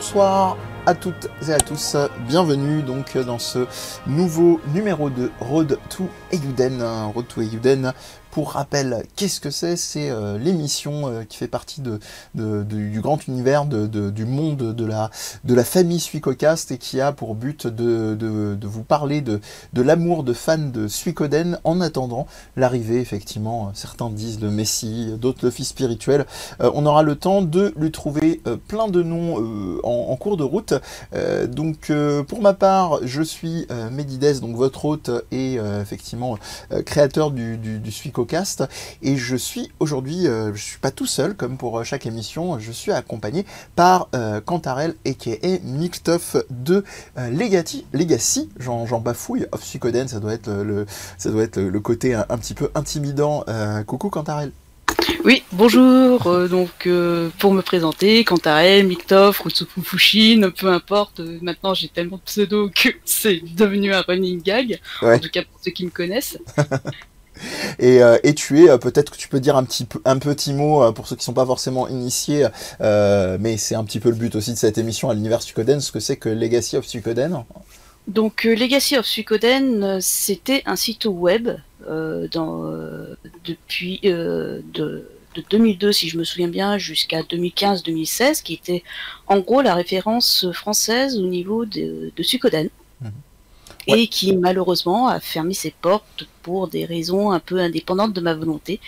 bonsoir à toutes et à tous. Bienvenue donc dans ce nouveau numéro de Road to Eiyuden. Road to pour rappel, qu'est-ce que c'est? C'est euh, l'émission euh, qui fait partie du grand univers du monde de la, de la famille Suicocast et qui a pour but de, vous parler de, l'amour de fans de Suicoden en attendant l'arrivée, effectivement, euh, certains disent le Messie, d'autres le fils spirituel. On aura le temps de lui trouver plein de noms en, cours de route. Donc pour ma part, je suis Medides, donc votre hôte et effectivement créateur du, du. Et je suis aujourd'hui, euh, je suis pas tout seul comme pour euh, chaque émission, je suis accompagné par euh, Cantarel aka Mixtuff de euh, Legacy, Legacy, j'en bafouille, of Suicoden, ça doit être le, ça doit être le, le côté un, un petit peu intimidant. Euh, coucou Cantarel. Oui, bonjour. euh, donc, euh, pour me présenter, Kantarel, Miktov, Rutsuku Fushin, peu importe. euh, maintenant, j'ai tellement de pseudos que c'est devenu un running gag. Ouais. En tout cas, pour ceux qui me connaissent. Et, euh, et tu es, euh, peut-être que tu peux dire un petit, un petit mot euh, pour ceux qui sont pas forcément initiés, euh, mais c'est un petit peu le but aussi de cette émission à l'univers Suikoden, ce que c'est que Legacy of Suikoden. Donc, Legacy of Suikoden, c'était un site web euh, dans, depuis de, de 2002, si je me souviens bien, jusqu'à 2015-2016, qui était en gros la référence française au niveau de, de Suikoden. Et qui malheureusement a fermé ses portes pour des raisons un peu indépendantes de ma volonté.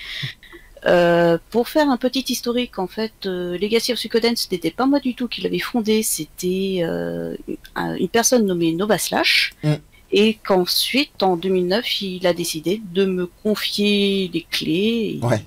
Euh, pour faire un petit historique, en fait, euh, Legacy of Suikoden, ce n'était pas moi du tout qui l'avais fondé, c'était euh, un- une personne nommée Nova Slash. Mm. Et qu'ensuite, en 2009, il a décidé de me confier les clés. Et- Ouais.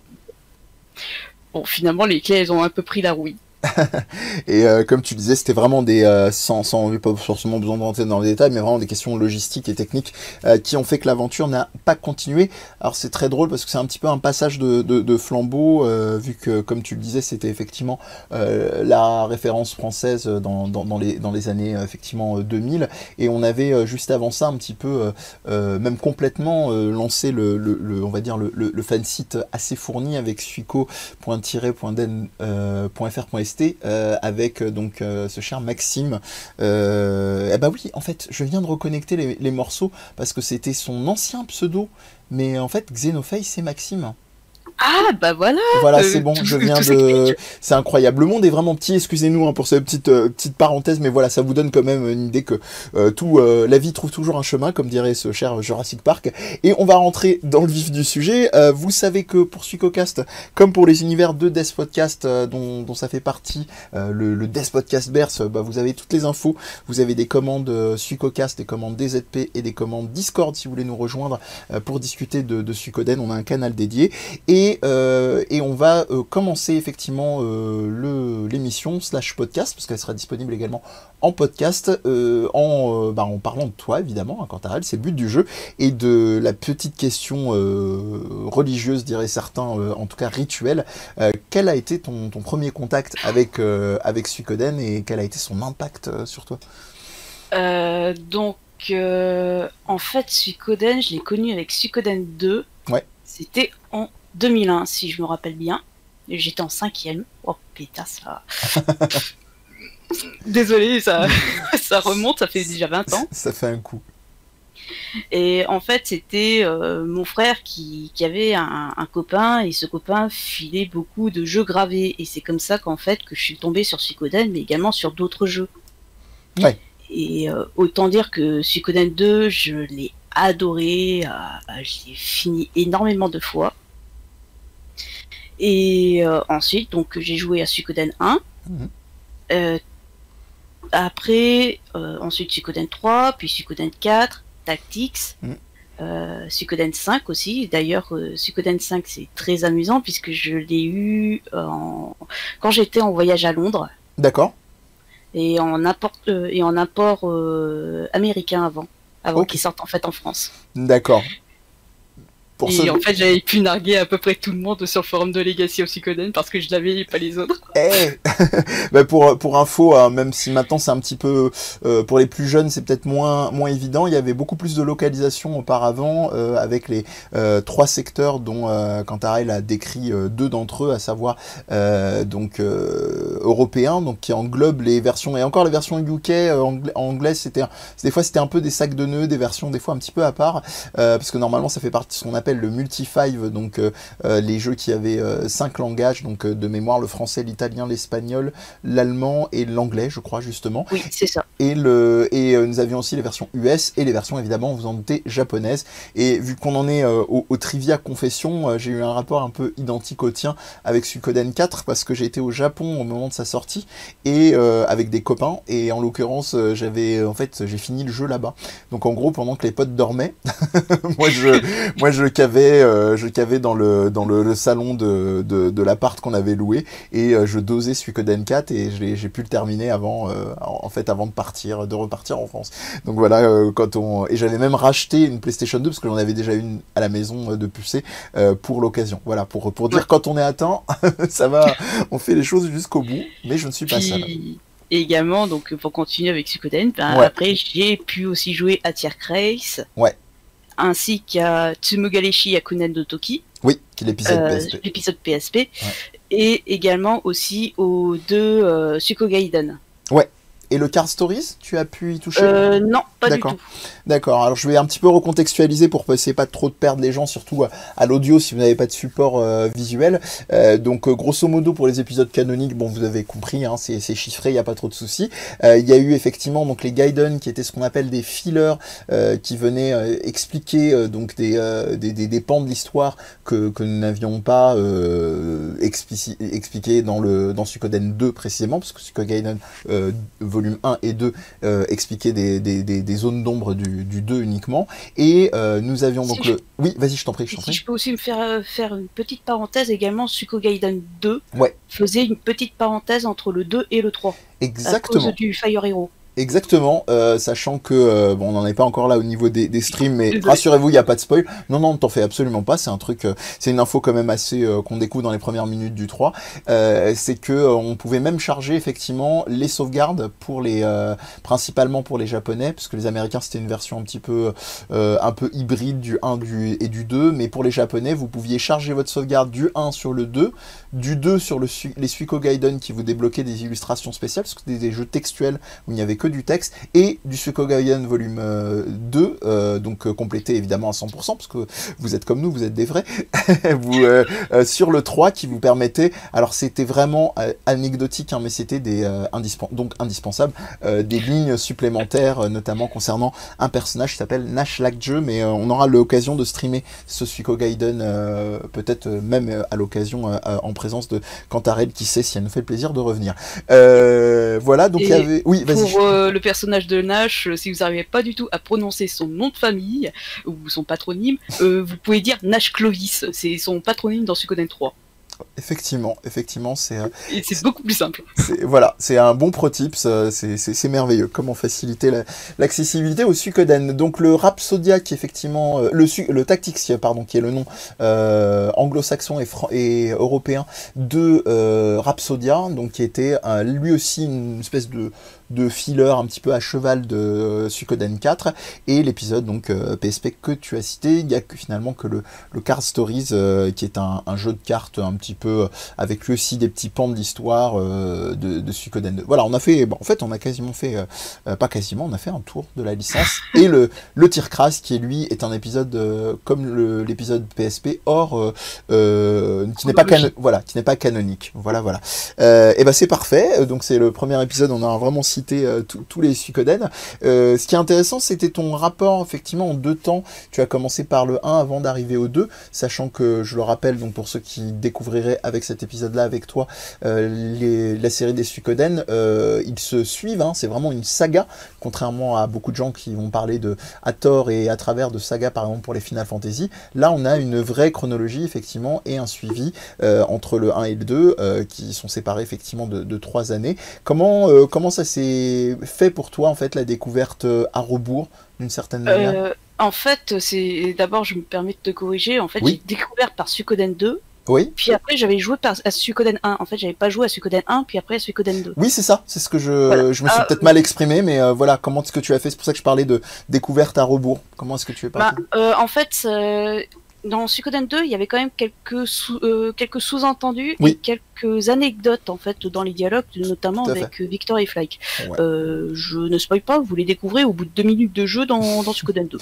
Bon, finalement, les clés, elles ont un peu pris la rouille. Et euh, comme tu disais, c'était vraiment des, euh, sans, sans pas forcément besoin de rentrer dans les détails, mais vraiment des questions logistiques et techniques euh, qui ont fait que l'aventure n'a pas continué. Alors c'est très drôle parce que c'est un petit peu un passage de, de, de flambeau, euh, vu que comme tu le disais, c'était effectivement euh, la référence française dans, dans, dans, les, dans les années euh, effectivement euh, 2000, et on avait juste avant ça un petit peu, même complètement lancé le, le, le- on va dire le, le, le fan site assez fourni avec suico.den.fr.st euh, avec euh, donc euh, ce cher Maxime. Eh bah oui, en fait, je viens de reconnecter les, morceaux parce que c'était son ancien pseudo, mais en fait Xenoface c'est Maxime. Ah, bah voilà Voilà, Euh, c'est bon, je viens de. C'est incroyable. Le monde est vraiment petit. Excusez-nous hein, pour cette petite euh, petite parenthèse, mais voilà, ça vous donne quand même une idée que euh, tout, euh, la vie trouve toujours un chemin, comme dirait ce cher Jurassic Park. Et on va rentrer dans le vif du sujet. Euh, vous savez que pour Suicocast, comme pour les univers de Death Podcast, dont, dont ça fait partie, euh, le, le Death Podcast Berse, bah, vous avez toutes les infos. Vous avez des commandes Suicocast, des commandes DZP et des commandes Discord si vous voulez nous rejoindre euh, pour discuter de, de Suicoden. On a un canal dédié. Et, euh, et on va euh, commencer effectivement euh, l'émission slash podcast, parce qu'elle sera disponible également en podcast, en, bah, en parlant de toi évidemment, hein, quant à elle, c'est le but du jeu, et de la petite question religieuse, diraient certains, en tout cas rituelle. Quel a été ton, ton premier contact avec, avec Suikoden et quel a été son impact sur toi? Donc, en fait, Suikoden, je l'ai connu avec Suikoden 2. Ouais. C'était en 2001, si je me rappelle bien. J'étais en cinquième. Oh putain, ça. Désolé, ça, ça remonte, ça fait déjà 20 ans. Ça fait un coup. Et en fait, c'était euh, mon frère qui, qui avait un, un copain et ce copain filait beaucoup de jeux gravés. Et c'est comme ça qu'en fait que je suis tombée sur Suikoden, mais également sur d'autres jeux. Ouais. Et euh, autant dire que Suikoden 2, je l'ai adoré, euh, je l'ai fini énormément de fois. Et euh, ensuite, donc j'ai joué à Suikoden 1. Mhm. Euh, après, euh, ensuite Suikoden 3, puis Suikoden 4, Tactics, euh, Suikoden 5 aussi. D'ailleurs, Suikoden 5 c'est très amusant puisque je l'ai eu en... quand j'étais en voyage à Londres D'accord et en import, et en import américain avant, avant Ok. qu'il sorte en fait en France. D'accord. Pour et en fait, j'avais pu narguer à peu près tout le monde sur le forum de Legacy of Suikoden parce que je l'avais et pas les autres. Eh bah pour, pour info, hein, même si maintenant c'est un petit peu. Euh, pour les plus jeunes, c'est peut-être moins, moins évident, il y avait beaucoup plus de localisation auparavant euh, avec les euh, trois secteurs dont euh, Cantarel a décrit deux d'entre eux, à savoir donc européens, donc qui englobe les versions. Et encore les versions UK, anglais, anglaises, c'était. Des fois, c'était un peu des sacs de nœuds, des versions des fois un petit peu à part, parce que normalement, ça fait partie de ce qu'on appelle le multi-five, donc euh, euh, les jeux qui avaient euh, cinq langages, donc de mémoire le français, l'italien, l'espagnol, l'allemand et l'anglais, je crois justement. Oui, c'est ça. Et, le, et nous avions aussi les versions US et les versions évidemment, vous en doutez, japonaises. Et vu qu'on en est au, trivia confession, j'ai eu un rapport un peu identique au tien avec Suikoden 4 parce que j'ai été au Japon au moment de sa sortie et avec des copains et en l'occurrence j'avais en fait j'ai fini le jeu là-bas. Donc en gros pendant que les potes dormaient, moi je moi je cavais, euh, je cavais dans le dans le, salon de, de, de l'appart qu'on avait loué et euh, je dosais Suikoden 4 et j'ai pu le terminer avant euh, en fait avant de partir, de repartir en France. Donc voilà quand on et j'avais même racheté une PlayStation 2 parce que j'en avais déjà une à la maison de pucer pour l'occasion. Voilà pour pour dire quand on est à temps, ça va, on fait les choses jusqu'au bout, mais je ne suis pas seul. Et également, donc pour continuer avec Suikoden, ben, après j'ai pu aussi jouer à Tierkreis. Ouais ainsi qu'à Tsumugaleshi Yakunen de Toki. Oui, qui est l'épisode PSP. L'épisode PSP. Et également aussi aux deux euh, Suko Gaiden. Ouais, et le Car Stories, tu as pu y toucher euh, Non, pas du tout. D'accord. Alors je vais un petit peu recontextualiser pour essayer pas trop de perdre les gens, surtout à, l'audio si vous n'avez pas de support euh, visuel. Euh, donc grosso modo pour les épisodes canoniques, bon vous avez compris, hein, c'est chiffré, il n'y a pas trop de soucis. Il y a eu effectivement donc les Gaiden qui étaient ce qu'on appelle des fillers qui venaient expliquer donc des, des, des, pans de l'histoire que, que nous n'avions pas expliqué dans le dans Suikoden 2 précisément, parce que Suikoden volume 1 et 2 euh, expliquer des, des, des, zones d'ombre du, du, 2 uniquement. Et euh, nous avions donc le... Oui, vas-y, je t'en prie. Je, si je peux aussi me faire, euh, faire une petite parenthèse également, Suko Gaiden 2 ouais. faisait une petite parenthèse entre le 2 et le 3. Exactement. À cause du Fire Hero. Exactement, euh, sachant que euh, bon, on n'en est pas encore là au niveau des, des streams, mais rassurez-vous, il n'y a pas de spoil. Non, non, t'en fais absolument pas. C'est un truc, euh, c'est une info quand même assez qu'on découvre dans les premières minutes du 3. c'est que on pouvait même charger effectivement les sauvegardes pour les, principalement pour les Japonais, parce que les Américains c'était une version un petit peu, un peu hybride du 1 du, et du 2, mais pour les Japonais, vous pouviez charger votre sauvegarde du 1 sur le 2, du 2 sur le, les Suiko Gaiden qui vous débloquaient des illustrations spéciales, parce que c'était des jeux textuels où il n'y avait que du texte, et du Suikogaiden volume 2, euh, euh, donc euh, complété évidemment à 100%, parce que vous êtes comme nous, vous êtes des vrais, vous, sur le 3 qui vous permettait, alors c'était vraiment anecdotique, hein, mais c'était des donc indispensables, des lignes supplémentaires, notamment concernant un personnage qui s'appelle Nash Lakje, mais on aura l'occasion de streamer ce Suikogaiden, peut-être même à l'occasion en présence de Cantarel, qui sait si elle nous fait le plaisir de revenir. voilà, donc il y avait... Oui, vas-y le personnage de Nash, euh, si vous n'arrivez pas du tout à prononcer son nom de famille ou son patronyme, euh, vous pouvez dire Nash Clovis. C'est son patronyme dans Suikoden 3. Effectivement, effectivement, c'est. Euh, c'est beaucoup plus simple. Voilà, c'est un bon pro tips, c'est merveilleux. Comment faciliter l'accessibilité au Suikoden. Donc le Rhapsodia, qui effectivement, le, le Tactics, pardon, qui est le nom anglo-saxon et, et, européen de Rhapsodia, donc qui était lui aussi une espèce de de filler un petit peu à cheval de euh, Suikoden 4 et l'épisode donc PSP euh, que tu as cité. Il y a que finalement que le, le Card Stories euh, qui est un, jeu de cartes un petit peu avec lui aussi des petits pans de l'histoire de, de Suikoden 2 voilà on a fait bon, en fait on a quasiment fait pas quasiment on a fait un tour de la licence et le, le tir crass qui lui est un épisode comme l'épisode PSP or qui n'est pas voilà qui n'est pas canonique. Voilà voilà. Et ben c'est parfait. Donc c'est le premier épisode. On a vraiment citer euh, tous les Suikoden. Euh, ce qui est intéressant, c'était ton rapport effectivement en deux temps. Tu as commencé par le 1 avant d'arriver au 2, sachant que je le rappelle, donc pour ceux qui découvriraient avec cet épisode-là avec toi euh, la série des Suikoden, ils se suivent. Hein. c'est vraiment une saga, contrairement à beaucoup de gens qui vont parler de à tort et à travers de saga par exemple pour les Final Fantasy. Là, on a une vraie chronologie effectivement et un suivi entre le 1 et le 2 qui sont séparés effectivement de, de 3 années. Comment, comment ça s'est fait pour toi en fait la découverte euh, à rebours d'une certaine manière? Euh, En fait, c'est d'abord, je me permets de te corriger. En fait, Oui. j'ai découvert par Suikoden 2, Oui, puis après j'avais joué par, à Suikoden 1. En fait, j'avais pas joué à Suikoden 1, puis après à Suikoden 2. oui, c'est ça. C'est ce que je, Voilà. je me suis Ah, peut-être mal exprimé, mais euh, voilà, comment est-ce que tu as fait? C'est pour ça que je parlais de découverte à rebours. Comment est-ce que tu es Bah, parti euh, en fait, dans Suikoden 2, il y avait quand même quelques sous, euh, quelques sous-entendus Oui. et quelques anecdotes en fait dans les dialogues, notamment avec euh, Victor et Flyke. Ouais. Euh, je ne spoil pas, vous les découvrez au bout de deux minutes de jeu dans, dans Suikoden 2.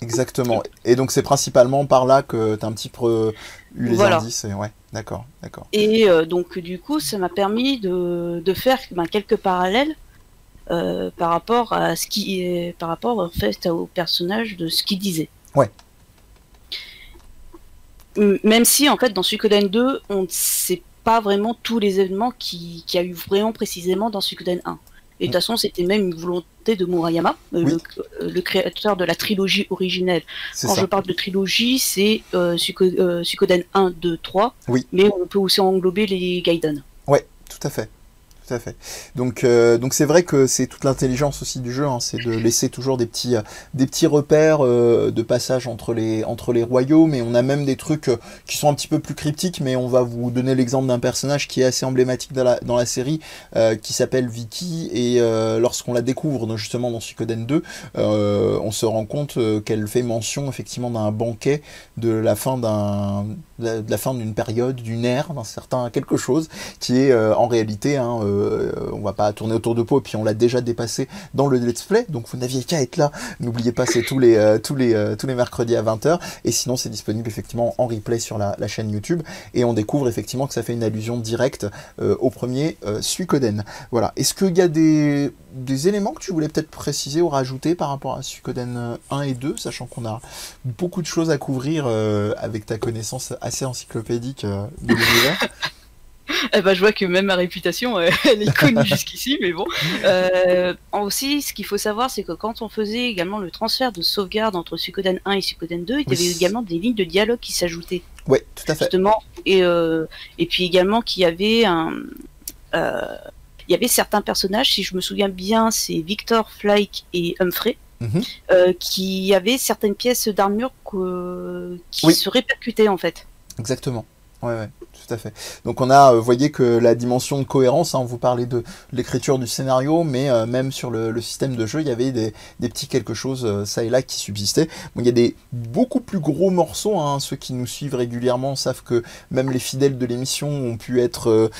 Exactement. Et donc c'est principalement par là que tu as un petit peu eu les Voilà. indices. Et... Ouais, d'accord, d'accord. Et euh, donc du coup, ça m'a permis de, de faire ben, quelques parallèles par rapport à ce qui est, par rapport en fait au personnage de ce qu'il disait. Ouais. Même si en fait dans Suikoden 2, on ne sait pas vraiment tous les événements qui qu'il y a eu vraiment précisément dans Suikoden 1. Et de toute façon, c'était même une volonté de Murayama, euh, Oui. le, le créateur de la trilogie originelle. Quand ça. je parle de trilogie, c'est euh, euh, Suikoden 1, 2, 3. Oui. Mais on peut aussi englober les Gaiden. Tout à fait. Tout à fait. Donc, euh, donc c'est vrai que c'est toute l'intelligence aussi du jeu, hein, c'est de laisser toujours des petits, euh, des petits repères euh, de passage entre les, entre les royaumes, et on a même des trucs euh, qui sont un petit peu plus cryptiques, mais on va vous donner l'exemple d'un personnage qui est assez emblématique dans la, dans la série, euh, qui s'appelle Vicky, et lorsqu'on la découvre justement dans Suikoden 2, euh, on se rend compte qu'elle fait mention effectivement d'un banquet de la fin d'un de la- fin d'une période, d'une ère, d'un certain quelque chose qui est en réalité, hein, on va pas tourner autour de peau, et puis on l'a déjà dépassé dans le let's play, donc vous n'aviez qu'à être là. N'oubliez pas, c'est tous les euh, tous les euh, tous les mercredis à 20h, et sinon c'est disponible effectivement en replay sur la, chaîne YouTube, et on découvre effectivement que ça fait une allusion directe euh, au premier euh, Suikoden. Voilà. Est-ce qu'il y a des éléments que tu voulais peut-être préciser ou rajouter par rapport à Suikoden euh, 1 et 2, sachant qu'on a beaucoup de choses à couvrir euh, avec ta connaissance assez encyclopédique euh, de l'univers? Eh ben, je vois que même ma réputation, euh, elle est connue jusqu'ici, mais bon. Euh, aussi, ce qu'il faut savoir, c'est que quand on faisait également le transfert de sauvegarde entre Suikoden 1 et Suikoden 2, il y Oui. avait également des lignes de dialogue qui s'ajoutaient, Ouais, tout à fait. justement. Et, euh, et puis également qu'il y avait un... euh, il y avait certains personnages, si je me souviens bien, c'est Victor, Flyke et Humphrey, Mhm. euh, qui avaient certaines pièces d'armure qui Oui. se répercutaient en fait. Exactement. Ouais, ouais, tout à fait. Donc on a, euh, vous voyez que la dimension de cohérence, hein, on vous parlait de l'écriture du scénario, mais euh, même sur le, système de jeu, il y avait des, petits quelque chose euh, ça et là qui subsistaient. Il y a des beaucoup plus gros morceaux, hein, ceux qui nous suivent régulièrement savent que même les fidèles de l'émission ont pu être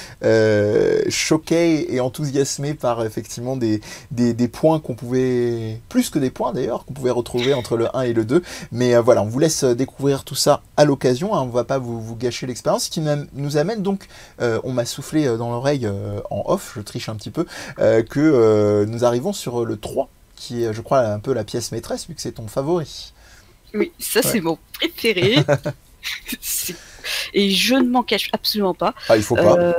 choqués et enthousiasmés par effectivement des, des, points qu'on pouvait, plus que des points d'ailleurs, qu'on pouvait retrouver entre le 1 et le 2. Mais voilà, on vous laisse découvrir tout ça à l'occasion, hein, on va pas vous, vous gâcher l'expérience, ce qui nous nous amène donc, euh, on m'a soufflé euh, dans l'oreille euh, en off, je triche un petit peu, que nous arrivons sur le 3, qui est je crois un peu la pièce maîtresse, vu que c'est ton favori. Oui, ça c'est mon préféré. Et je ne m'en cache absolument pas. Ah, il faut pas.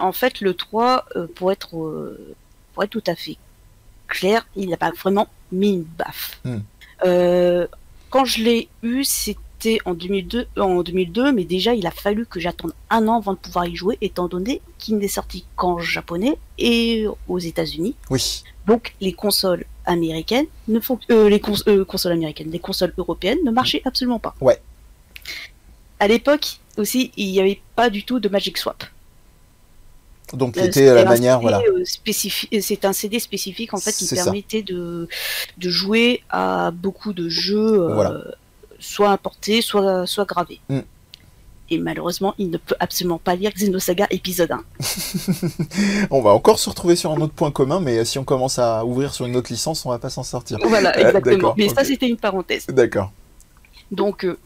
En fait, le 3, euh, pour, être, pour être tout à fait clair, il n'a pas vraiment mis une baffe. Hmm. Quand je l'ai eu, c'était en 2002, en 2002, mais déjà il a fallu que j'attende un an avant de pouvoir y jouer, étant donné qu'il n'est sorti qu'en japonais et aux États-Unis. Oui, Donc les consoles américaines ne font euh, les cons- euh, consoles américaines, les consoles européennes ne marchaient absolument pas. Ouais. À l'époque aussi, il n'y avait pas du tout de Magic Swap. donc qui Euh, était la manière, CD, voilà. euh, euh, C'est un CD spécifique en fait qui permettait de, de jouer à beaucoup de jeux, euh, Voilà. Soit importés, soit, soit gravés. Mm. Et malheureusement, il ne peut absolument pas lire Xenosaga épisode 1. On va encore se retrouver sur un autre point commun, mais si on commence à ouvrir sur une autre licence, on va pas s'en sortir. Voilà, Euh, exactement. d'accord, Mais ça, c'était une parenthèse. D'accord. Donc, euh,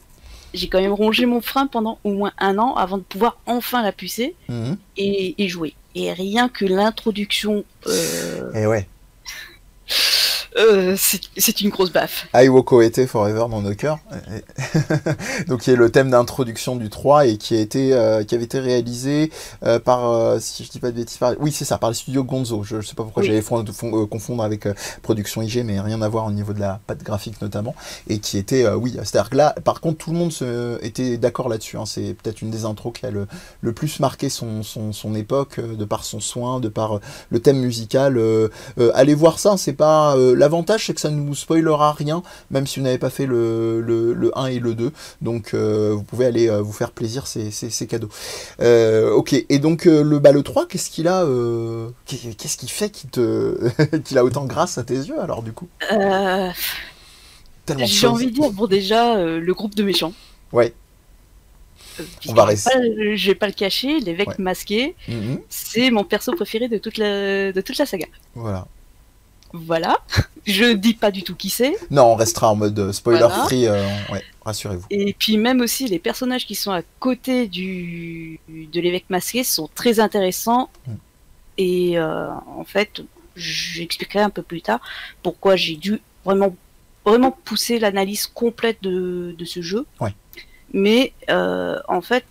j'ai quand même rongé mon frein pendant au moins un an avant de pouvoir enfin la pucer Mhm. et, et jouer. Et rien que l'introduction, euh, Et ouais. Euh, c'est une grosse baffe. I Woko était Forever dans nos cœurs. Donc qui est le thème d'introduction du 3 et qui a été euh, qui avait été réalisé euh, par si je dis pas de bêtises par... oui c'est ça par le studio Gonzo. Je, je sais pas pourquoi Oui. j'allais fon- fon- confondre avec production IG mais rien à voir au niveau de la patte graphique notamment et qui était oui c'est-à-dire que là par contre tout le monde se, était d'accord là-dessus. hein. C'est peut-être une des intros qui a le, le plus marqué son, son, son époque de par son soin, de par le thème musical. allez voir ça, c'est pas L'avantage, c'est que ça ne vous spoilera rien, même si vous n'avez pas fait le, le, 1 et le 2. Donc, vous pouvez aller vous faire plaisir, c'est cadeau. ok, et donc le, bah, le 3, qu'est-ce qu'il a Qu'est-ce qui fait qu'il a autant grâce à tes yeux, alors, du coup? J'ai envie de dire, bon, déjà, le groupe de méchants. Ouais. On va rester. je vais pas le cacher, l'évêque masqué, mhm. c'est mon perso préféré de toute la, de toute la saga. Voilà. Voilà. Je dis pas du tout qui c'est. Non, on restera en mode euh, spoiler free, euh, rassurez-vous. Et puis même aussi, les personnages qui sont à côté du, de l'évêque masqué sont très intéressants. Mm. Et euh, en fait, j'expliquerai un peu plus tard pourquoi j'ai dû vraiment, vraiment pousser l'analyse complète de, de ce jeu. Ouais. Mais euh, en fait,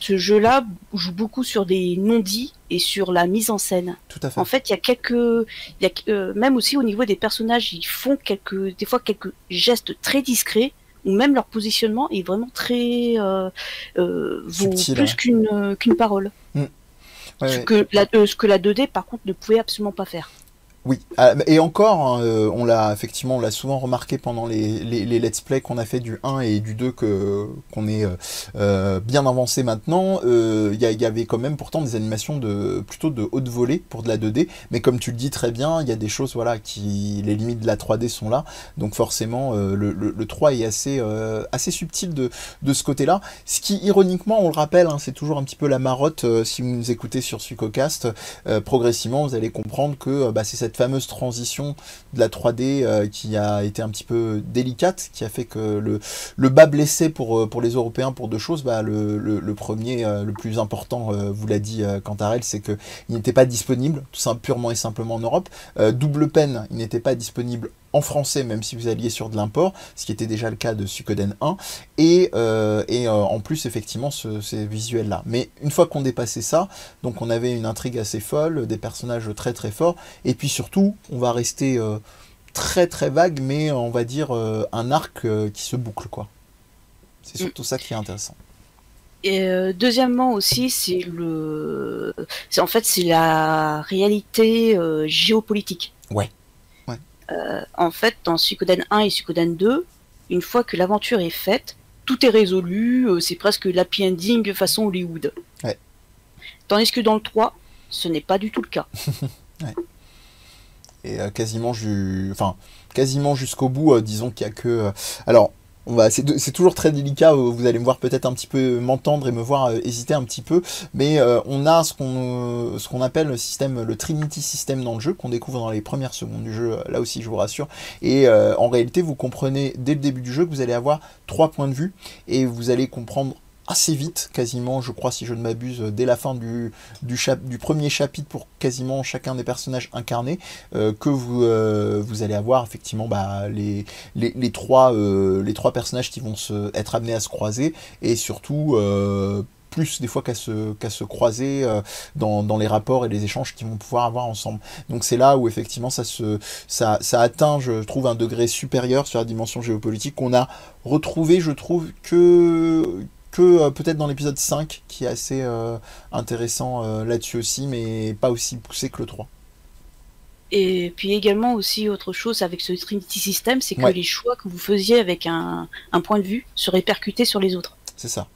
ce jeu-là joue beaucoup sur des non-dits et sur la mise en scène. Tout à fait. En fait, il y a quelques, y a, euh, même aussi au niveau des personnages, ils font quelques, des fois quelques gestes très discrets ou même leur positionnement est vraiment très euh, euh, vaut plus qu'une qu'une parole. Mm. ce, Que la, ce que la 2D par contre ne pouvait absolument pas faire. Oui, ah, et encore, hein, euh, on l'a effectivement, on l'a souvent remarqué pendant les, les, let's play qu'on a fait du 1 et du 2 que qu'on est euh, euh, bien avancé maintenant. Il y, avait quand même pourtant des animations de plutôt de haute volée pour de la 2D, mais comme tu le dis très bien, il y a des choses voilà qui les limites de la 3D sont là, donc forcément le, le, 3 est assez assez subtil de, de ce côté-là. Ce qui ironiquement, on le rappelle, hein, c'est toujours un petit peu la marotte si vous nous écoutez sur Suicocast, progressivement vous allez comprendre que bah, c'est cette fameuse transition de la 3D euh, qui a été un petit peu délicate, qui a fait que le, le bas blessé pour, euh, pour les Européens pour deux choses. Bah, le, le, premier, euh, le plus important, vous l'a dit Cantarel, c'est qu'il n'était pas disponible, tout simplement purement et simplement en Europe. double peine, il n'était pas disponible en français, même si vous alliez sur de l'import, ce qui était déjà le cas de Suikoden 1, et, euh, et euh, en plus, effectivement, ces visuels-là. Mais une fois qu'on dépassait ça, donc on avait une intrigue assez folle, des personnages très très forts, et puis surtout, on va rester euh, très très vague, mais on va dire un arc qui se boucle, quoi. C'est surtout ça qui est intéressant. Et deuxièmement aussi, c'est le, en fait c'est la réalité géopolitique. Ouais. Euh, en fait, dans Suikoden 1 et Suikoden 2, une fois que l'aventure est faite, tout est résolu, euh, c'est presque l'happy ending façon Hollywood. Tandis que dans le 3, ce n'est pas du tout le cas. Et euh, quasiment, enfin, quasiment jusqu'au bout, disons qu'il y a que. alors, c'est toujours très délicat. Euh, vous allez me voir peut-être un petit peu m'entendre et me voir euh, hésiter un petit peu, mais euh, on a ce qu'on ce qu'on appelle le système, le Trinity System dans le jeu qu'on découvre dans les premières secondes du jeu. Là aussi, je vous rassure. Et en réalité, vous comprenez dès le début du jeu que vous allez avoir trois points de vue et vous allez comprendre assez vite, quasiment, je crois, si je ne m'abuse, dès la fin du, du, du, premier chapitre pour quasiment chacun des personnages incarnés, euh, que vous, euh, vous allez avoir effectivement bah, les, les, les trois, euh, les trois personnages qui vont se, être amenés à se croiser, et surtout plus des fois qu'à se, qu'à se croiser dans, dans, les rapports et les échanges qu'ils vont pouvoir avoir ensemble. Donc c'est là où effectivement ça, se, ça, ça atteint, je trouve, un degré supérieur sur la dimension géopolitique qu'on a retrouvé, je trouve, que que euh, peut-être dans l'épisode 5, qui est assez euh, intéressant euh, là-dessus aussi, mais pas aussi poussé que le 3. Et puis également aussi autre chose avec ce Trinity System, c'est que les choix que vous faisiez avec un, un point de vue se répercutaient sur les autres. C'est ça.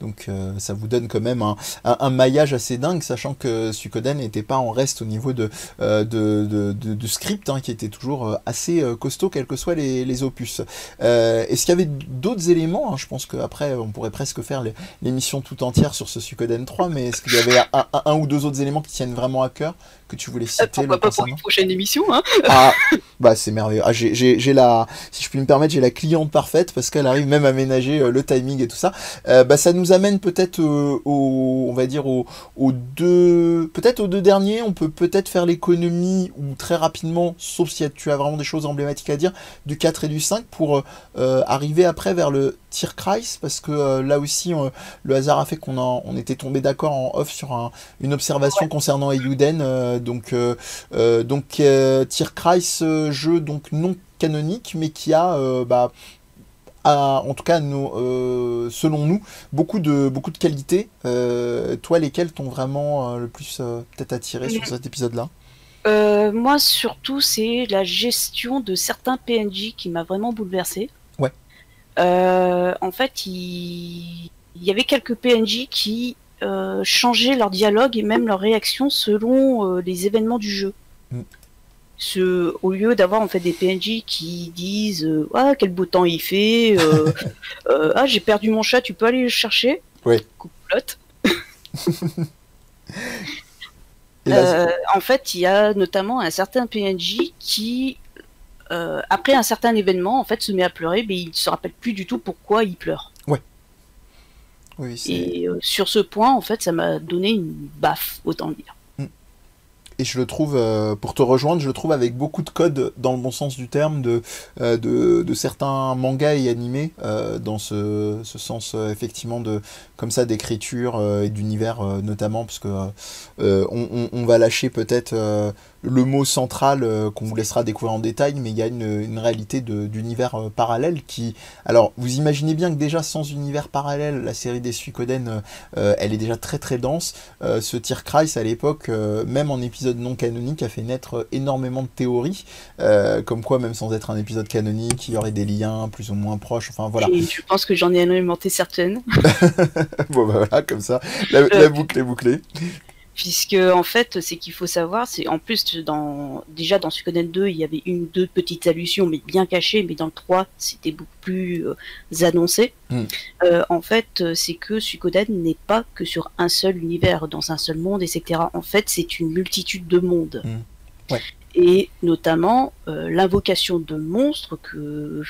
Donc euh, ça vous donne quand même un, maillage assez dingue, sachant que Suikoden n'était pas en reste au niveau de, euh, de, script, hein, qui était toujours euh, assez costaud, quels que soient les, opus. Est-ce qu'il y avait d'autres éléments hein, Je pense qu'après, on pourrait presque faire l'émission tout entière sur ce Suikoden 3, mais est-ce qu'il y avait un, ou deux autres éléments qui tiennent vraiment à cœur que tu voulais citer Pourquoi pas pour une prochaine émission hein Ah, bah c'est merveilleux. Ah, j'ai la, si je puis me permettre, j'ai la cliente parfaite parce qu'elle arrive même à ménager le timing et tout ça. Bah ça nous amène peut-être euh, au, on va dire aux, deux, peut-être aux deux derniers. On peut peut-être faire l'économie ou très rapidement, sauf si tu as vraiment des choses emblématiques à dire, du 4 et du 5 pour euh, arriver après vers le Tierkreis parce que euh, là aussi le hasard a fait qu'on on était tombé d'accord en off sur une observation concernant Eiyuden. donc donc Tierkreis jeu donc non canonique mais qui a bah, en tout cas euh, selon nous, beaucoup de, beaucoup de qualités. Euh, toi, lesquelles t'ont vraiment euh, le plus peut-être attiré sur cet épisode-là? Euh, moi, surtout, c'est la gestion de certains PNJ qui m'a vraiment bouleversé. Ouais. Euh, en fait, il... il y avait quelques PNJ qui euh, changeaient leur dialogue et même leur réaction selon les événements du jeu. Mm. Ce, au lieu d'avoir en fait des PNJ qui disent euh, ah quel beau temps il fait euh, euh, ah j'ai perdu mon chat tu peux aller le chercher? Ouais. Euh, en fait, il y a notamment un certain PNJ qui, après un certain événement, en fait, se met à pleurer, mais il ne se rappelle plus du tout pourquoi il pleure. oui, c'est- Et sur ce point, en fait, ça m'a donné une baffe, autant dire. Et je le trouve, euh, pour te rejoindre, je le trouve avec beaucoup de codes dans le bon sens du terme de, euh, de, de certains mangas et animés euh, dans ce, ce sens euh, effectivement de comme ça d'écriture euh, et d'univers euh, notamment parce que on, on- on va lâcher peut-être le mot central euh, qu'on vous laissera découvrir en détail, mais il y a une, une réalité d'univers euh, parallèle qui, alors vous imaginez bien que déjà sans univers parallèle, la série des Suikoden, euh, euh, elle est déjà très très dense. Ce Tierkreis à l'époque, même en épisode non canonique, a fait naître énormément de théories, comme quoi même sans être un épisode canonique, il y aurait des liens plus ou moins proches. Enfin voilà, Et je pense que j'en ai alimenté certaines, bon, bah, voilà comme ça, la, la boucle est bouclée. Puisque en fait, c'est qu'il faut savoir, c'est en plus dans déjà dans Suikoden 2, il y avait une ou deux petites allusions, mais bien cachées, mais dans le 3, c'était beaucoup plus euh, annoncé. Mm. Euh, en fait, c'est que Suikoden n'est pas que sur un seul univers, dans un seul monde, etc. En fait, c'est une multitude de mondes. Mm. Ouais. Et notamment euh, l'invocation de monstres que,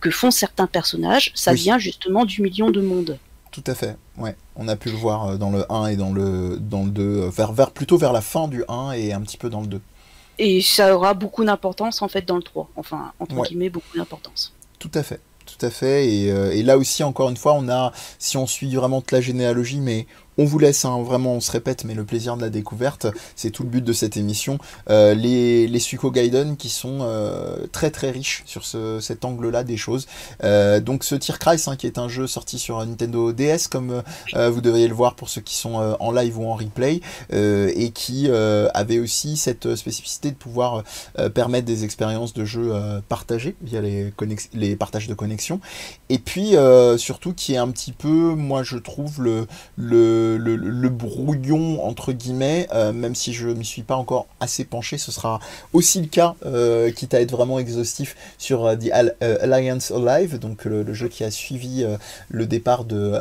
que font certains personnages, ça Oui. vient justement du million de mondes. Tout à fait, ouais. On a pu le voir euh, dans le 1 et dans le, dans le 2, euh, vers, vers, plutôt vers la fin du 1 et un petit peu dans le 2. Et ça aura beaucoup d'importance en fait dans le 3. Enfin, entre Ouais. guillemets, beaucoup d'importance. Tout à fait, tout à fait. Et, euh, et là aussi, encore une fois, on a, si on suit vraiment toute la généalogie, mais on vous laisse, hein, vraiment, on se répète, mais le plaisir de la découverte, c'est tout le but de cette émission. Euh, les, les Suiko Gaiden qui sont euh, très très riches sur ce, cet angle-là des choses. Donc ce Tierkreis, hein, qui est un jeu sorti sur Nintendo DS, comme vous devriez le voir pour ceux qui sont en live ou en replay, et qui avait aussi cette spécificité de pouvoir permettre des expériences de jeu partagées via les, les partages de connexion. Et puis euh, surtout qui est un petit peu, moi je trouve, le, le, le, le brouillon entre guillemets, euh, même si je m'y suis pas encore assez penché, ce sera aussi le cas, euh, quitte à être vraiment exhaustif sur euh, The Al- Alliance Alive, donc le, le jeu qui a suivi le départ de,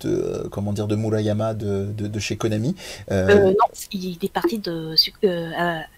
de comment dire de Murayama de, de, de chez Konami. Non, il est parti de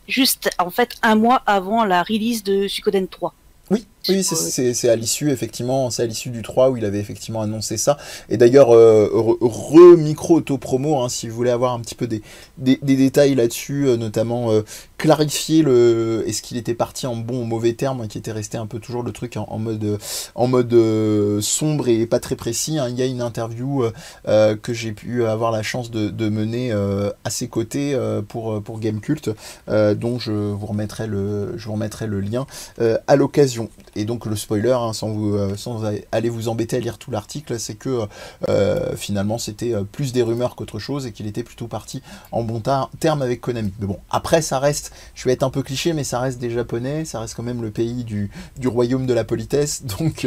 juste en fait un mois avant la release de Suikoden 3. Oui, oui, c'est- euh, à l'issue, effectivement, c'est à l'issue du 3 où il avait effectivement annoncé ça. Et d'ailleurs, euh, re- re-micro auto-promo, hein, si vous voulez avoir un petit peu des, des, des détails là-dessus, euh, notamment euh, clarifier le est-ce qu'il était parti en bon ou mauvais terme, hein, qui était resté un peu toujours le truc en, en mode, euh, en mode euh, sombre et pas très précis. hein. Il y a une interview euh, euh, que j'ai pu avoir la chance de, de mener euh, à ses côtés euh, pour, pour Gamecult, euh, dont je vous remettrai le, je vous remettrai le lien euh, à l'occasion. Et donc le spoiler, hein, sans, euh, aller vous embêter à lire tout l'article, c'est que euh, finalement c'était euh, plus des rumeurs qu'autre chose et qu'il était plutôt parti en bon terme avec Konami. Mais bon, après ça reste, je vais être un peu cliché, mais ça reste des Japonais, ça reste quand même le pays du, royaume de la politesse, donc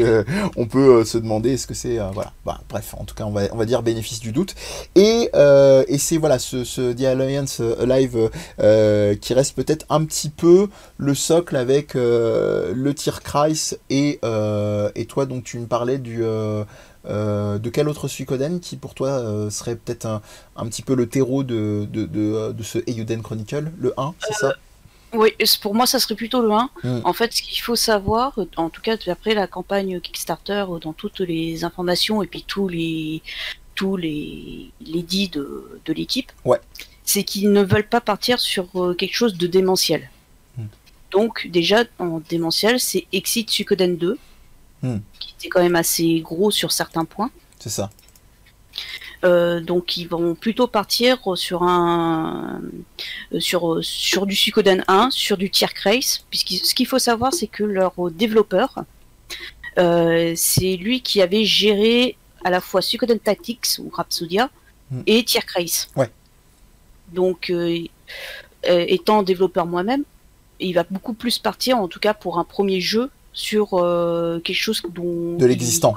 on peut se demander est-ce que c'est... voilà, bah, bref, en tout cas on va, dire bénéfice du doute. Et, c'est voilà ce, ce The Alliance Live qui reste peut-être un petit peu le socle avec le Tierkreis et, euh, et toi donc tu me parlais du euh, euh, de quel autre Suikoden qui pour toi serait peut-être un, un petit peu le terreau de, de, de, de ce Eiyuden Chronicle, le 1, c'est ça? Oui, pour moi ça serait plutôt le 1. Mm. En fait, ce qu'il faut savoir, en tout cas après la campagne Kickstarter, dans toutes les informations et puis tous les tous les, les dits de, de l'équipe, Ouais. c'est qu'ils ne veulent pas partir sur quelque chose de démentiel. Donc déjà en démentiel, c'est Exit Suikoden 2, Mm. qui était quand même assez gros sur certains points. C'est ça. Euh, donc ils vont plutôt partir sur un euh, sur euh, sur du Suikoden 1, sur du Tierkreis, puisque ce qu'il faut savoir c'est que leur développeur euh, c'est lui qui avait géré à la fois Suikoden Tactics ou Rhapsodia Mm. et Tierkreis. Ouais. Donc euh, étant développeur moi-même, il va beaucoup plus partir, en tout cas pour un premier jeu, sur quelque chose dont de l'existant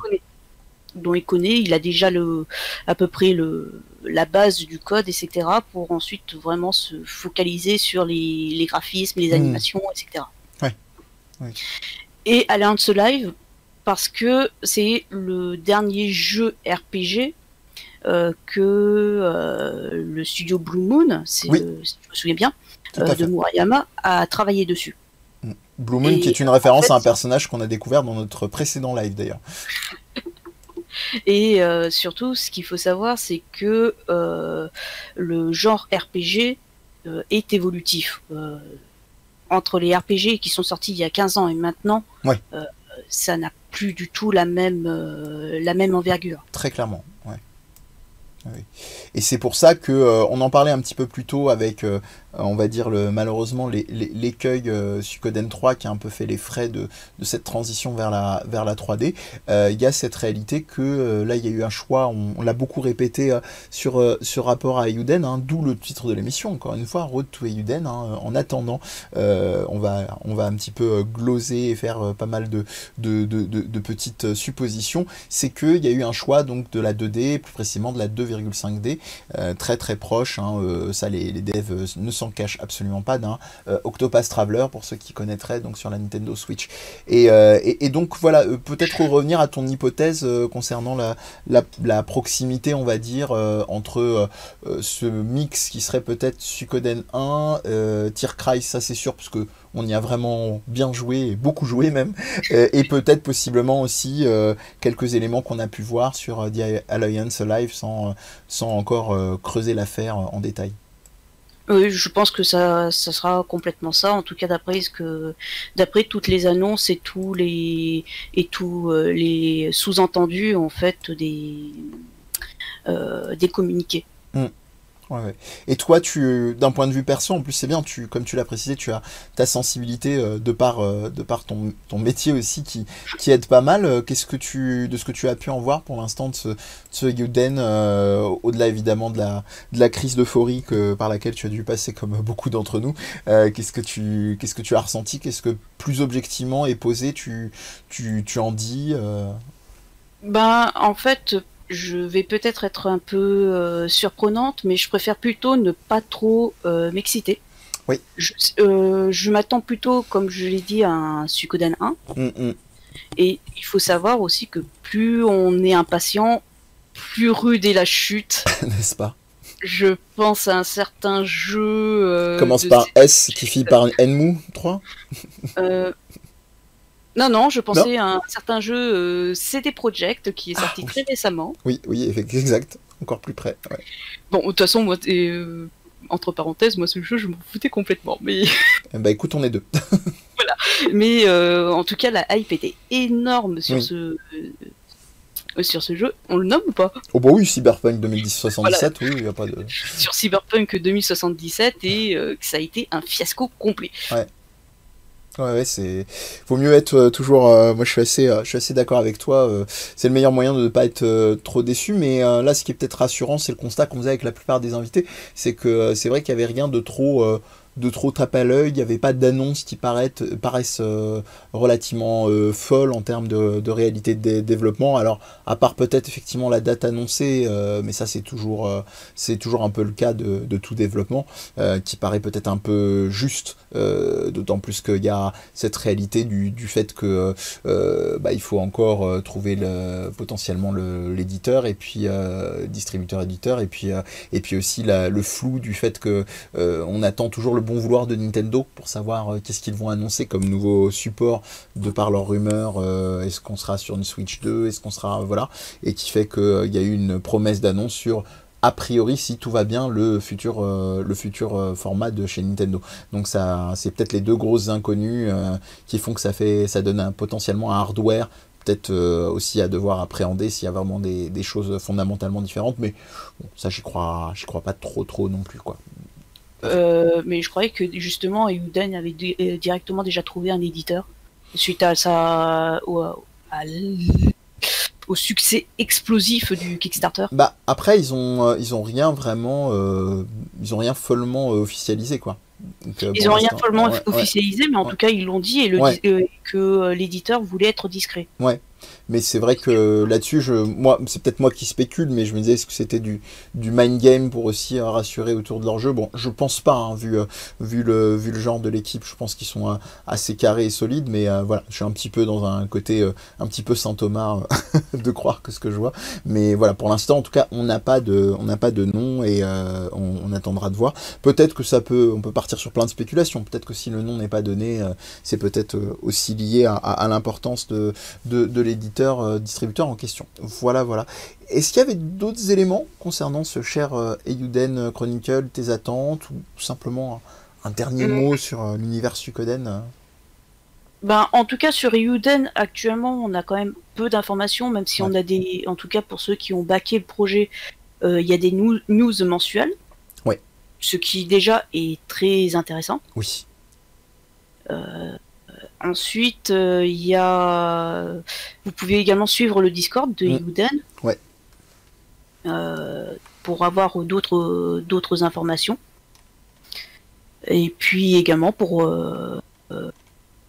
dont il connaît, il a déjà le, à peu près le, la base du code, etc., pour ensuite vraiment se focaliser sur les, les graphismes, les hmm. animations, etc. Ouais. Et Alliance Live, parce que c'est le dernier jeu RPG euh, que euh, le studio Blue Moon, si je me souviens bien, euh, de Murayama, a travaillé dessus. Hmm. Blue Moon, qui est une référence à un personnage qu'on a découvert dans notre précédent live d'ailleurs. Et euh, surtout, ce qu'il faut savoir, c'est que euh, le genre RPG euh, est évolutif. entre les RPG qui sont sortis il y a 15 ans et maintenant, ça n'a plus du tout la même, la même envergure. Très clairement. Et c'est pour ça que on en parlait un petit peu plus tôt avec euh, on va dire le, malheureusement l'écueil euh, Suikoden 3 qui a un peu fait les frais de, cette transition vers la, vers la 3D, euh, il y a cette réalité que là il y a eu un choix, on, l'a beaucoup répété sur ce rapport à Ayuden, hein, d'où le titre de l'émission, encore une fois, Road to Ayuden, hein, en attendant, on, va, on va un petit peu gloser et faire pas mal de, de, petites suppositions, c'est qu'il y a eu un choix donc de la 2D, plus précisément de la 2,5D, très très proche, hein, ça les, les devs ne s'en cache absolument pas d'un euh, Octopath Traveler pour ceux qui connaîtraient donc sur la Nintendo Switch. Et, euh, donc voilà, euh, peut-être revenir à ton hypothèse concernant la, la, proximité, on va dire, entre ce mix qui serait peut-être Suikoden 1, Cry, ça c'est sûr, parce que on y a vraiment bien joué, beaucoup joué même, et peut-être possiblement aussi quelques éléments qu'on a pu voir sur The Alliance Live sans, sans encore creuser l'affaire en détail. Oui, je pense que ça, ça sera complètement ça. En tout cas, d'après ce que, d'après toutes les annonces et tous les et tous euh, les sous-entendus en fait des euh, des communiqués. Et toi, tu, d'un point de vue perso, en plus c'est bien, tu, comme tu l'as précisé, tu as ta sensibilité euh, de par, euh, de par ton, ton métier aussi qui, qui aide pas mal. Euh, qu'est-ce que tu, de ce que tu as pu en voir pour l'instant de ce, de ce Yuden, au-delà évidemment de la, de la crise d'euphorie par laquelle tu as dû passer comme beaucoup d'entre nous. qu'est-ce que tu, qu'est-ce que tu as ressenti Qu'est-ce que plus objectivement et posé tu, tu, tu en dis Ben, en fait, je vais peut-être être un peu euh, surprenante, mais je préfère plutôt ne pas trop euh, m'exciter. Oui. Euh, je, m'attends plutôt, comme je l'ai dit, à un Suikoden 1. Mm, mm. Et il faut savoir aussi que plus on est impatient, plus rude est la chute. N'est-ce pas? Je pense à un certain jeu. Commence par S qui finit par Enmu 3 non, non, je pensais à un certain jeu euh, CD Projekt qui est ah, sorti très récemment. Oui, oui, exact. Encore plus près. Bon, de toute façon, moi, euh, entre parenthèses, moi, ce jeu, je m'en foutais complètement. Mais... bah écoute, on est deux. voilà. Mais euh, en tout cas, la hype était énorme sur ce sur ce jeu. On le nomme ou pas? Oh bah oui, Cyberpunk 2077, oui, il n'y a pas de... Sur Cyberpunk 2077, et ça a été un fiasco complet. Ouais. Ouais, ouais, c'est. Vaut mieux être euh, toujours. Euh, moi, je suis assez, euh, je suis assez d'accord avec toi. c'est le meilleur moyen de ne pas être trop déçu. Mais là, ce qui est peut-être rassurant, c'est le constat qu'on faisait avec la plupart des invités, c'est que c'est vrai qu'il n'y avait rien de trop de trop tape à l'œil, il n'y avait pas d'annonces qui paraissent euh, relativement euh, folles en termes de, réalité de développement. Alors, à part peut-être effectivement la date annoncée, euh, mais ça c'est toujours, c'est toujours un peu le cas de, tout développement, qui paraît peut-être un peu juste, d'autant plus qu'il y a cette réalité du, fait que bah, il faut encore trouver le, potentiellement l'éditeur et puis distributeur-éditeur et puis, et puis aussi le flou du fait que on attend toujours le vouloir de Nintendo pour savoir euh, qu'est-ce qu'ils vont annoncer comme nouveau support de par leurs rumeurs. Euh, est-ce qu'on sera sur une Switch 2 Est-ce qu'on sera. Voilà. Et qui fait qu'il euh, y a eu une promesse d'annonce sur a priori, si tout va bien, le futur, le futur format de chez Nintendo. Donc ça, c'est peut-être les deux grosses inconnues qui font que ça fait, ça donne un, potentiellement un hardware peut-être aussi à devoir appréhender s'il y a vraiment des, choses fondamentalement différentes. Mais ça, j'y crois, j'y crois pas trop, trop non plus, quoi. Euh, mais je croyais que justement Euden avait euh, directement déjà trouvé un éditeur suite à sa au, au succès explosif du Kickstarter. Bah après ils ont euh, ils ont rien vraiment ils ont rien follement officialisé quoi. ils n'ont rien follement officialisé, mais en tout cas, ils l'ont dit et le, que l'éditeur voulait être discret. Ouais. Mais c'est vrai que là-dessus, je, moi, c'est peut-être moi qui spécule, mais je me disais est-ce que c'était du, du mind game pour aussi euh, rassurer autour de leur jeu? Bon, je pense pas, hein, vu, euh, vu, le, vu le genre de l'équipe, je pense qu'ils sont euh, assez carrés et solides, mais voilà, je suis un petit peu dans un côté un petit peu Saint Thomas de croire que ce que je vois. Mais voilà, pour l'instant, en tout cas, on n'a pas de, on n'a pas de nom et on, attendra de voir. Peut-être que ça peut, on peut partir sur plein de spéculations. Peut-être que si le nom n'est pas donné, c'est peut-être aussi lié à, à, l'importance de, de, de l'éditeur, euh, distributeur en question. Voilà, voilà. Est-ce qu'il y avait d'autres éléments concernant ce cher euh, Eiyuden Chronicle, tes attentes, ou simplement un, dernier mot sur euh, l'univers Suikoden ben, en tout cas, sur Eiyuden, actuellement, on a quand même peu d'informations, même si on a des. En tout cas, pour ceux qui ont baqué le projet, il y a des news, mensuelles. Ouais. Ce qui, déjà, est très intéressant. Oui. Ensuite, euh, il y a. Vous pouvez également suivre le Discord de mmh. Ouais. Euh, pour avoir d'autres d'autres informations. Et puis également pour euh,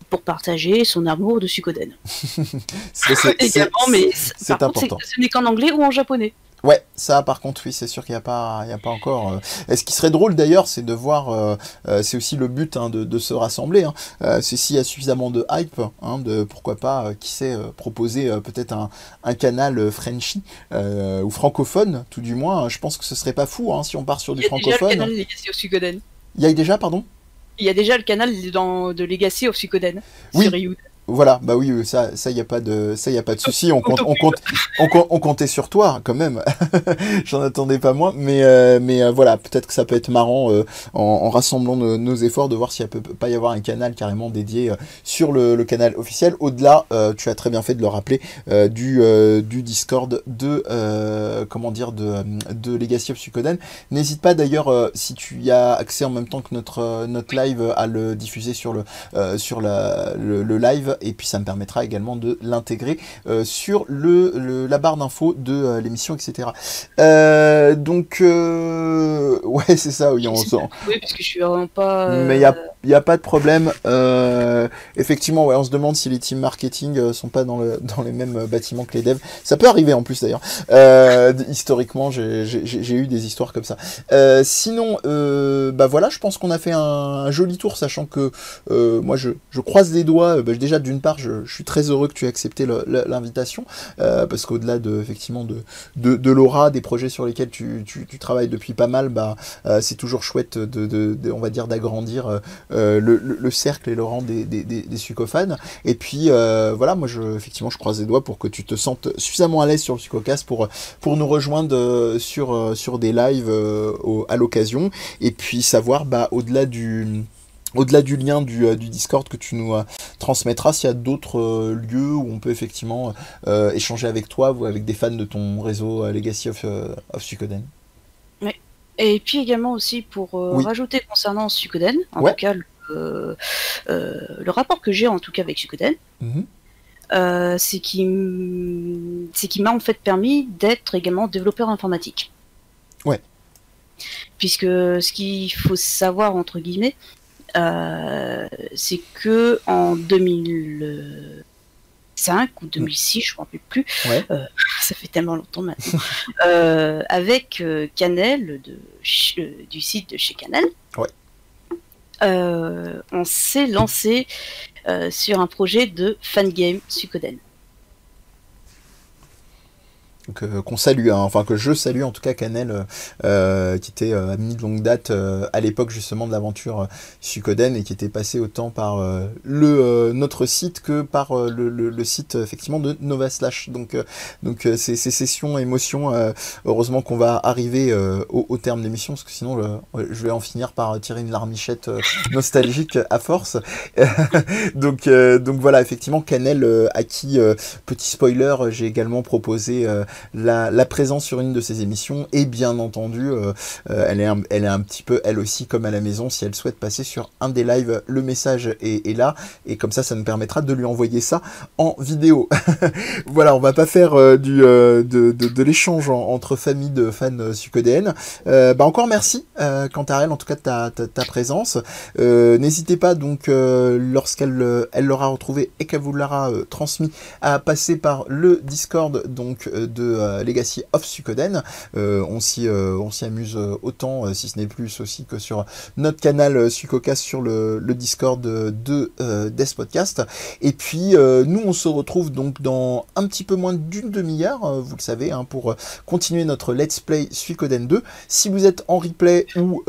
pour partager son amour de Suikoden. c'est mais c'est important. ce n'est qu'en anglais ou en japonais. Ouais, ça par contre, oui, c'est sûr qu'il n'y a pas, il a pas encore. Euh... Et ce qui serait drôle d'ailleurs, c'est de voir, euh, euh, c'est aussi le but hein, de, de, se rassembler. Hein. C'est s'il y a suffisamment de hype, hein, de pourquoi pas, qui sait, proposer peut-être un, un, canal Frenchy ou francophone, tout du moins. Je pense que ce serait pas fou hein, si on part sur du francophone. Il y a déjà le canal Il y a déjà, pardon? Il y a déjà le canal dans, de Legacy of Suikoden oui. sur voilà, bah oui, ça, ça y a pas de, ça y a pas de souci. On compte, on compte, on, comptait sur toi quand même. J'en attendais pas moins, mais, euh, mais euh, voilà, peut-être que ça peut être marrant euh, en, rassemblant nos, efforts de voir s'il peut pas y avoir un canal carrément dédié sur le, canal officiel. Au-delà, tu as très bien fait de le rappeler du, du Discord de, comment dire, de, de Legacy of Suikoden. N'hésite pas d'ailleurs, si tu y as accès en même temps que notre, notre live, à le diffuser sur le, sur la, le live et puis ça me permettra également de l'intégrer euh, sur le, la barre d'infos de euh, l'émission, etc. Euh, donc, ouais, c'est ça, oui, on sent. Oui, parce que je suis vraiment pas. Mais il n'y a, y a, pas de problème. effectivement, ouais, on se demande si les teams marketing sont pas dans, le, dans les mêmes bâtiments que les devs. Ça peut arriver en plus d'ailleurs. historiquement, j'ai eu des histoires comme ça. sinon, bah voilà, je pense qu'on a fait un, joli tour, sachant que moi je, je croise les doigts. Bah, déjà d'une part, je, suis très heureux que tu aies accepté l'invitation, euh, parce qu'au-delà de, effectivement, de, de, l'aura, des projets sur lesquels tu, travailles depuis pas mal, bah, euh, c'est toujours chouette de, on va dire, d'agrandir euh, le, cercle et le rang des, des, Et puis, voilà, moi, je, effectivement, je croise les doigts pour que tu te sentes suffisamment à l'aise sur le Sucocast pour, pour nous rejoindre sur, sur des lives à l'occasion, et puis savoir, bah, au-delà du au-delà du lien du, euh, Discord que tu nous euh, transmettras, s'il y a d'autres euh, lieux où on peut effectivement échanger avec toi ou avec des fans de ton réseau Legacy of, of Suikoden. Et puis également aussi pour rajouter concernant Suikoden, en tout cas le, rapport que j'ai en tout cas avec Suikoden, mm-hmm. c'est qui m'a en fait permis d'être également développeur informatique. Ouais. Puisque ce qu'il faut savoir entre guillemets, euh, c'est que en 2005 ou 2006, je ne me rappelle plus, euh, ça fait tellement longtemps maintenant, euh, avec Canel de, du site de chez Canel, on s'est lancé sur un projet de fangame Suikoden. Euh, qu'on salue, hein, enfin que je salue en tout cas Canel, euh, euh, qui était ami de longue date à l'époque justement de l'aventure Sukoden et qui était passé autant par le notre site que par le, site effectivement de Nova Slash. Donc donc ces, ces, sessions émotions, heureusement qu'on va arriver au, terme de l'émission parce que sinon je vais en finir par tirer une larmichette nostalgique à force. donc donc voilà effectivement Canel à qui petit spoiler j'ai également proposé la, présence sur une de ses émissions. Et bien entendu, elle, est un, elle est un petit peu, elle aussi, comme à la maison, si elle souhaite passer sur un des lives, le message est, là. Et comme ça, ça nous permettra de lui envoyer ça en vidéo. voilà, on va pas faire du, de, l'échange entre familles de fans Sucodn. bah encore merci, Cantarel, en tout cas ta, ta, présence. N'hésitez pas donc, lorsqu'elle elle l'aura retrouvé et qu'elle vous l'aura transmis, à passer par le Discord donc de Legacy of Suikoden. on s'y on s'y amuse autant, si ce n'est plus aussi que sur notre canal Suikocast sur le, Discord de Death Podcast. Et puis nous on se retrouve donc dans un petit peu moins d'une demi-heure, vous le savez, hein, pour continuer notre Let's Play Suikoden 2. Si vous êtes en replay ou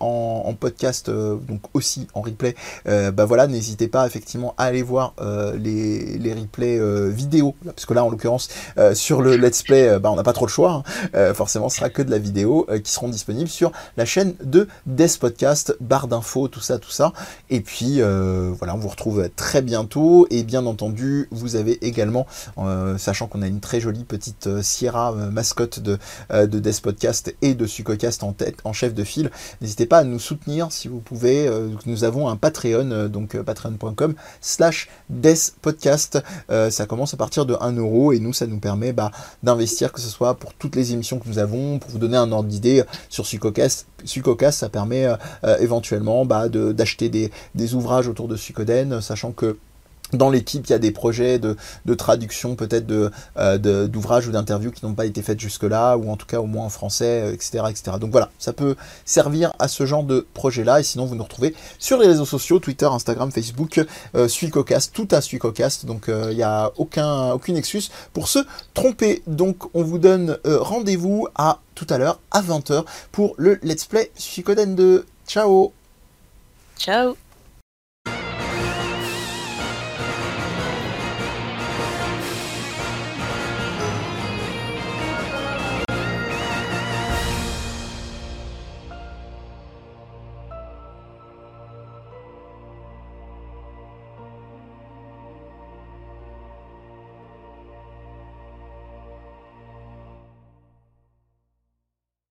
en, podcast, donc aussi en replay, bah voilà, n'hésitez pas effectivement à aller voir les, les replays vidéo, parce que là en l'occurrence sur le Let's Play, bah, on n'a pas trop le choix, hein. forcément ce sera que de la vidéo qui seront disponibles sur la chaîne de Death Podcast, barre d'infos, tout ça, tout ça. Et puis voilà, on vous retrouve très bientôt. Et bien entendu, vous avez également, sachant qu'on a une très jolie petite Sierra mascotte de, de Death Podcast et de Sucocast en tête, en chef de file, n'hésitez pas à nous soutenir si vous pouvez. nous avons un Patreon, donc patreon.com slash Death Podcast. ça commence à partir de 1 euro et nous, ça nous permet bah, d'investir, que ce soit pour toutes les émissions que nous avons, pour vous donner un ordre d'idée sur Sucocast. Sucocast, ça permet éventuellement bah, d'acheter des, des, ouvrages autour de Sucoden, sachant que dans l'équipe, il y a des projets de, traduction peut-être euh, d'ouvrages ou d'interviews qui n'ont pas été faites jusque-là, ou en tout cas au moins en français, etc., euh, etc. Donc voilà, ça peut servir à ce genre de projet-là, et sinon vous nous retrouvez sur les réseaux sociaux, Twitter, Instagram, Facebook, euh, Suicocast, tout à Suicocast, donc euh, il n'y a aucun, aucune excuse pour se tromper. Donc on vous donne rendez-vous à tout à l'heure, à 20h, pour le Let's Play Suicoden 2. Ciao Ciao